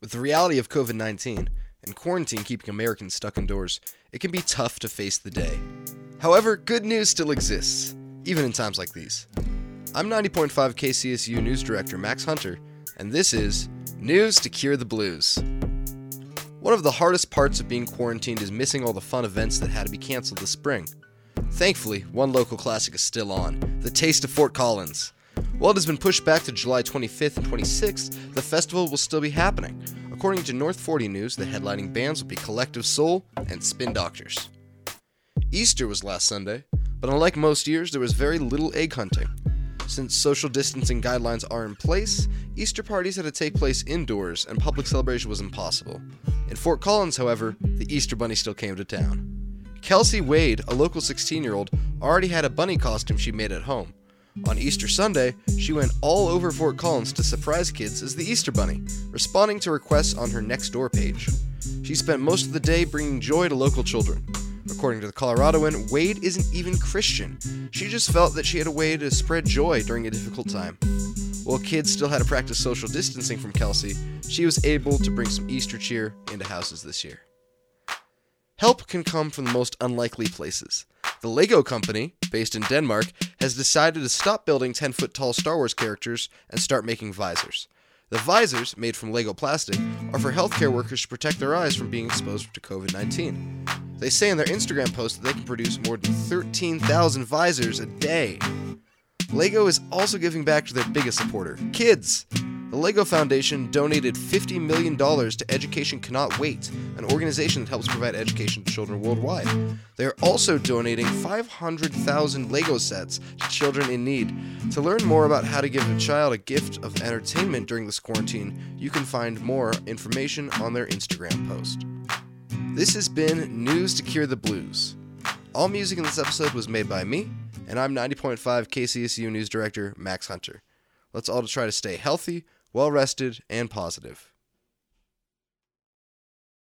With the reality of COVID 19 and quarantine keeping Americans stuck indoors, it can be tough to face the day. However, good news still exists, even in times like these. I'm 90.5 KCSU News Director Max Hunter, and this is News to Cure the Blues. One of the hardest parts of being quarantined is missing all the fun events that had to be canceled this spring. Thankfully, one local classic is still on The Taste of Fort Collins. While it has been pushed back to July 25th and 26th, the festival will still be happening. According to North 40 News, the headlining bands will be Collective Soul and Spin Doctors. Easter was last Sunday, but unlike most years, there was very little egg hunting. Since social distancing guidelines are in place, Easter parties had to take place indoors and public celebration was impossible. In Fort Collins, however, the Easter Bunny still came to town. Kelsey Wade, a local 16 year old, already had a bunny costume she made at home. On Easter Sunday, she went all over Fort Collins to surprise kids as the Easter Bunny, responding to requests on her Nextdoor page. She spent most of the day bringing joy to local children. According to the Coloradoan, Wade isn't even Christian. She just felt that she had a way to spread joy during a difficult time. While kids still had to practice social distancing from Kelsey, she was able to bring some Easter cheer into houses this year. Help can come from the most unlikely places. The Lego Company, based in Denmark, has decided to stop building 10 foot tall Star Wars characters and start making visors. The visors, made from Lego plastic, are for healthcare workers to protect their eyes from being exposed to COVID 19. They say in their Instagram post that they can produce more than 13,000 visors a day. Lego is also giving back to their biggest supporter, kids. The LEGO Foundation donated $50 million to Education Cannot Wait, an organization that helps provide education to children worldwide. They are also donating 500,000 LEGO sets to children in need. To learn more about how to give a child a gift of entertainment during this quarantine, you can find more information on their Instagram post. This has been News to Cure the Blues. All music in this episode was made by me, and I'm 90.5 KCSU News Director Max Hunter. Let's all try to stay healthy, well rested, and positive.